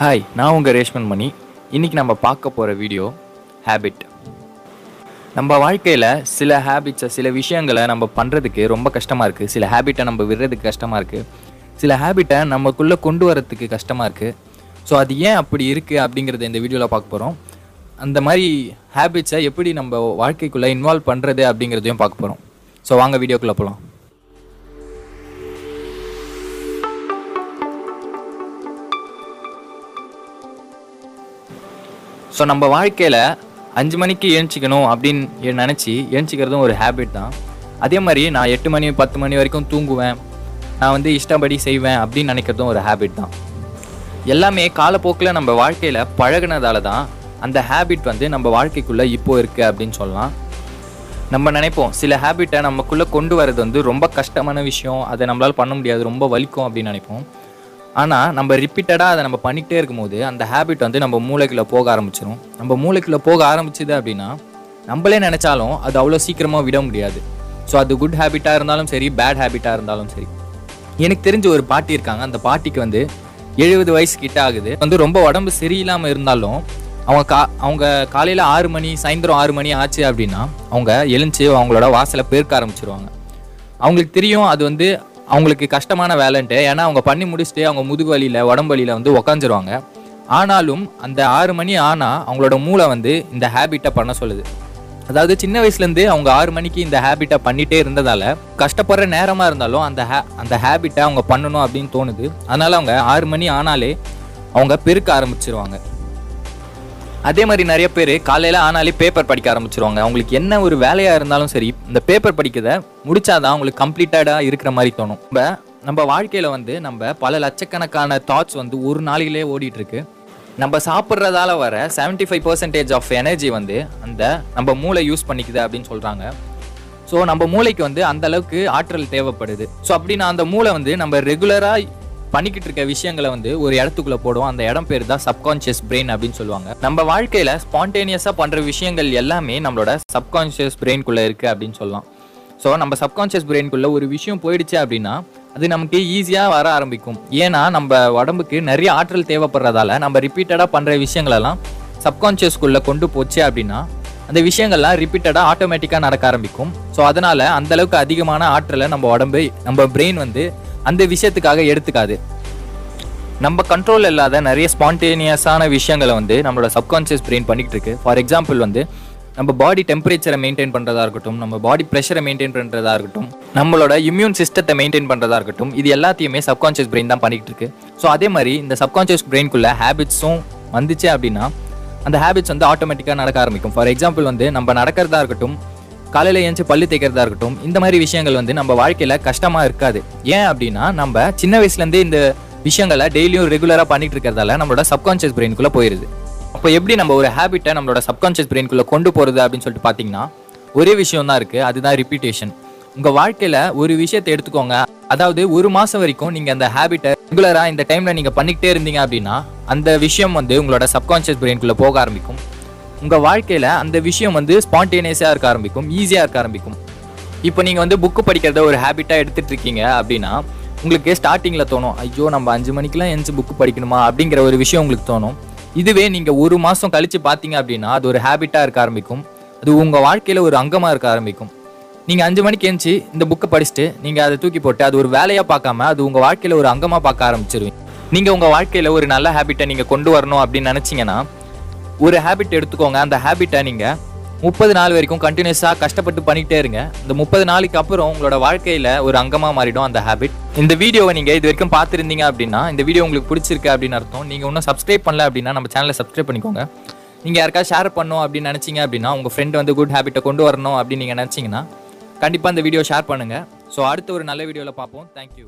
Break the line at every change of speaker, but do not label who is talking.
Hi நான் உங்கள் ரேஷ்மன் மணி. இன்றைக்கி நம்ம பார்க்க போகிற வீடியோ ஹேபிட் நம்ம வாழ்க்கையில் சில ஹேபிட்ஸை சில விஷயங்களை நம்ம பண்ணுறதுக்கு ரொம்ப கஷ்டமாக இருக்குது சில ஹேபிட்டை நம்ம விடுறதுக்கு கஷ்டமாக இருக்குது சில ஹேபிட்டை நமக்குள்ளே கொண்டு வரதுக்கு கஷ்டமாக இருக்குது ஸோ அது ஏன் அப்படி இருக்குது அப்படிங்கிறத இந்த வீடியோவில் பார்க்க போகிறோம் அந்த மாதிரி ஹேபிட்ஸை எப்படி நம்ம வாழ்க்கைக்குள்ளே இன்வால்வ் பண்ணுறது அப்படிங்கிறதையும் பார்க்க போகிறோம் ஸோ வாங்க வீடியோக்குள்ளே போகலாம் ஸோ நம்ம வாழ்க்கையில் அஞ்சு மணிக்கு எழுந்திக்கணும் அப்படின்னு நினச்சி எழுந்திக்கிறதும் ஒரு ஹேபிட் தான். அதே மாதிரி நான் எட்டு மணி பத்து மணி வரைக்கும் தூங்குவேன். நான் வந்து இஷ்டப்படி செய்வேன் அப்படின்னு நினைக்கிறதும் ஒரு ஹேபிட் தான். எல்லாமே காலப்போக்கில் நம்ம வாழ்க்கையில் பழகுனதால தான் அந்த ஹேபிட் வந்து நம்ம வாழ்க்கைக்குள்ளே இப்போ இருக்குது அப்படின்னு சொல்லலாம். நம்ம நினைப்போம் சில ஹேபிட்டை நமக்குள்ளே கொண்டு வரது வந்து ரொம்ப கஷ்டமான விஷயம். அதை நம்மளால் பண்ண முடியாது ரொம்ப வலிக்கும் அப்படின்னு நினைப்போம். ஆனால் நம்ம ரிப்பீட்டடாக அதை நம்ம பண்ணிக்கிட்டே இருக்கும்போது அந்த ஹேபிட் வந்து நம்ம மூளைக்குள்ளே போக ஆரம்பிச்சிடும் நம்ம மூளைக்குள்ளே போக ஆரம்பிச்சுது அப்படின்னா நம்மளே நினச்சாலும் அது அவ்வளோ சீக்கிரமாக விட முடியாது. ஸோ அது குட் ஹேபிட்டாக இருந்தாலும் சரி பேட் ஹேபிட்டாக இருந்தாலும் சரி. எனக்கு தெரிஞ்ச ஒரு பாட்டி இருக்காங்க. அந்த பாட்டிக்கு வந்து எழுபது வயசு கிட்ட ஆகுது. வந்து ரொம்ப உடம்பு சரியில்லாமல் இருந்தாலும் அவங்க கா அவங்க காலையில் ஆறு மணி சாயந்தரம் ஆறு மணி ஆச்சு அப்படின்னா அவங்க எழுந்து அவங்களோட வாசலை பெருக்க ஆரம்பிச்சிருவாங்க. அவங்களுக்கு தெரியும் அது வந்து அவங்களுக்கு கஷ்டமான வேலைன்ட்டு ஏன்னா அவங்க பண்ணி முடிச்சுட்டு அவங்க முதுகு வலியில் உடம்பு வலியில் வந்து உக்காந்துருவாங்க. ஆனாலும் அந்த ஆறு மணி ஆனால் அவங்களோட மூளை வந்து இந்த ஹேபிட்டை பண்ண சொல்லுது. அதாவது சின்ன வயசுலேருந்து அவங்க ஆறு மணிக்கு இந்த ஹேபிட்டை பண்ணிகிட்டே இருந்ததால் கஷ்டப்படுற நேரமாக இருந்தாலும் அந்த ஹே அந்த ஹேபிட்டை அவங்க பண்ணணும் அப்படின்னு தோணுது. அதனால் அவங்க ஆறு மணி ஆனாலே அவங்க பெருக்க ஆரம்பிச்சிருவாங்க. அதே மாதிரி நிறைய பேர் காலையில் ஆனாலே பேப்பர் படிக்க ஆரம்பிச்சிருவாங்க. அவங்களுக்கு என்ன ஒரு வேலையாக இருந்தாலும் சரி இந்த பேப்பர் படிக்கிறத முடிச்சாதான் அவங்களுக்கு கம்ப்ளீட்டடாக இருக்கிற மாதிரி தோணும். நம்ம நம்ம வாழ்க்கையில் வந்து நம்ம பல லட்சக்கணக்கான தாட்ஸ் வந்து ஒரு நாளிலே ஓடிட்டு இருக்கு நம்ம சாப்பிட்றதால வர 75% ஃபைவ் பர்சன்டேஜ் ஆஃப் எனர்ஜி வந்து அந்த நம்ம மூளை யூஸ் பண்ணிக்குது அப்படின்னு சொல்கிறாங்க ஸோ நம்ம மூளைக்கு வந்து அந்த அளவுக்கு ஆற்றல் தேவைப்படுது. ஸோ அப்படின்னா அந்த மூளை வந்து நம்ம ரெகுலராக பண்ணிக்கிட்டு இருக்க விஷயங்களை வந்து ஒரு இடத்துக்குள்ள போடுவோம். அந்த இடம் பேர் தான் சப்கான்சியஸ் பிரெயின் அப்படின்னு சொல்லுவாங்க. நம்ம வாழ்க்கையில ஸ்பான்டேனியஸா பண்ற விஷயங்கள் எல்லாமே நம்மளோட சப்கான்ஷியஸ் பிரெயின்குள்ள இருக்கு அப்படின்னு சொல்லலாம். ஸோ நம்ம சப்கான்ஷியஸ் பிரெயின்குள்ள ஒரு விஷயம் போயிடுச்சு அப்படின்னா அது நமக்கு ஈஸியாக வர ஆரம்பிக்கும். ஏன்னா நம்ம உடம்புக்கு நிறைய ஆற்றல் தேவைப்படுறதால நம்ம ரிப்பீட்டடாக பண்ணுற விஷயங்களெல்லாம் சப்கான்ஷியஸ்குள்ளே கொண்டு போச்சு அப்படின்னா அந்த விஷயங்கள்லாம் ரிப்பீட்டடாக ஆட்டோமேட்டிக்காக நடக்க ஆரம்பிக்கும். ஸோ அதனால் அந்த அளவுக்கு அதிகமான ஆற்றலை நம்ம உடம்பு நம்ம பிரெயின் வந்து அந்த விஷயத்துக்காக எடுத்துக்காது. நம்ம கண்ட்ரோல் இல்லாத நிறைய ஸ்பான்டேனியஸான விஷயங்களை வந்து நம்மளோட சப்கான்ஷியஸ் பிரெயின் பண்ணிக்கிட்டு இருக்கு ஃபார் எக்ஸாம்பிள் வந்து நம்ம பாடி டெம்பரேச்சரை மெயின்டைன் பண்ணுறதா இருக்கட்டும் நம்ம பாடி ப்ரெஷரை மெயின்டைன் பண்ணுறதா இருக்கட்டும் நம்மளோட இம்யூன் சிஸ்டத்தை மெயின்டைன் பண்ணுறதா இருக்கட்டும் இது எல்லாத்தையுமே சப்கான்ஷியஸ் பிரெயின் தான் பண்ணிகிட்டு இருக்கு ஸோ அதே மாதிரி இந்த சப்கான்ஷியஸ் பிரெயின்குள்ளே ஹேபிட்ஸும் வந்துச்சு அப்படின்னா அந்த ஹேபிட்ஸ் வந்து ஆட்டோமேட்டிக்காக நடக்க ஆரம்பிக்கும். ஃபார் எக்ஸாம்பிள் வந்து நம்ம நடக்கிறதா இருக்கட்டும் காலையில் ஏஞ்சி பல்லு தேய்க்கிறதா இருக்கட்டும் இந்த மாதிரி விஷயங்கள் வந்து நம்ம வாழ்க்கையில் கஷ்டமாக இருக்காது. ஏன் அப்படின்னா நம்ம சின்ன வயசுலேருந்தே இந்த விஷயங்களை டெய்லியும் ரெகுலராக பண்ணிட்டு இருக்கிறதால நம்மளோட சப்கான்ஷியஸ் பிரெயின்குள்ளே போயிருது. அப்போ எப்படி நம்ம ஒரு ஹேபிட்டை நம்மளோட சப்கான்ஷியஸ் பிரெயின்குள்ளே கொண்டு போகிறது அப்படின்னு சொல்லிட்டு பார்த்தீங்கன்னா ஒரே விஷயம் தான் இருக்குது அதுதான் ரிப்பீட்டேஷன் உங்கள் வாழ்க்கையில் ஒரு விஷயத்தை எடுத்துக்கோங்க அதாவது ஒரு மாதம் வரைக்கும் நீங்கள் அந்த ஹேபிட்டை ரெகுலராக இந்த டைமில் நீங்கள் பண்ணிக்கிட்டே இருந்தீங்க அப்படின்னா அந்த விஷயம் வந்து உங்களோட சப்கான்ஷியஸ் பிரெயின்குள்ளே போக ஆரம்பிக்கும். உங்கள் வாழ்க்கையில் அந்த விஷயம் வந்து ஸ்பான்டேனியஸாக இருக்க ஆரம்பிக்கும் ஈஸியாக இருக்க ஆரம்பிக்கும். இப்போ நீங்கள் வந்து புக்கு படிக்கிறத ஒரு ஹேபிட்டாக எடுத்துகிட்டு இருக்கீங்க அப்படின்னா உங்களுக்கு ஸ்டார்டிங்கில் தோணும் ஐயோ நம்ம அஞ்சு மணிக்கெலாம் எந்த புக்கு படிக்கணுமா? அப்படிங்கிற ஒரு விஷயம் உங்களுக்கு தோணும். இதுவே நீங்கள் ஒரு மாதம் கழித்து பார்த்தீங்க அப்படின்னா அது ஒரு ஹேபிட்டாக இருக்க ஆரம்பிக்கும். அது உங்கள் வாழ்க்கையில் ஒரு அங்கமாக இருக்க ஆரம்பிக்கும். நீங்கள் அஞ்சு மணிக்கு எழுந்துச்சு இந்த புக்கை படிச்சுட்டு நீங்கள் அதை தூக்கி போட்டு அது ஒரு வேலையாக பார்க்காம அது உங்கள் வாழ்க்கையில் ஒரு அங்கமாக பார்க்க ஆரம்பிச்சிருவீங்க. நீங்கள் உங்கள் வாழ்க்கையில் ஒரு நல்ல ஹேபிட்டை நீங்கள் கொண்டு வரணும் அப்படின்னு நினச்சிங்கன்னா ஒரு ஹேபிட் எடுத்துக்கோங்க. அந்த ஹேபிட்டை நீங்கள் முப்பது நாள் வரைக்கும் கண்டினியூஸாக கஷ்டப்பட்டு பண்ணிக்கிட்டே இருங்க. இந்த முப்பது நாளைக்கு அப்புறம் உங்களோட வாழ்க்கையில் ஒரு அங்கமாக மாறிடும் அந்த ஹேபிட் இந்த வீடியோவை நீங்கள் இது வரைக்கும் பார்த்துருந்தீங்க அப்படின்னா இந்த வீடியோ உங்களுக்கு பிடிச்சிருக்கு அப்படின்னு அர்த்தம். நீங்கள் இன்னும் சப்ஸ்கிரைப் பண்ணல அப்படின்னா நம்ம சேனலை சப்ஸ்கிரைப் பண்ணிக்கோங்க. நீங்கள் யாருக்காவது ஷேர் பண்ணோம் அப்படின்னு நினச்சிங்க அப்படின்னா உங்கள் ஃப்ரெண்ட் வந்து குட் ஹேபிட்டை கொண்டு வரணும் அப்படின்னு நீங்கள் நினச்சிங்கன்னா கண்டிப்பாக இந்த வீடியோ ஷேர் பண்ணுங்கள் ஸோ அடுத்த ஒரு நல்ல வீடியோவில் பார்ப்போம். தேங்க்யூ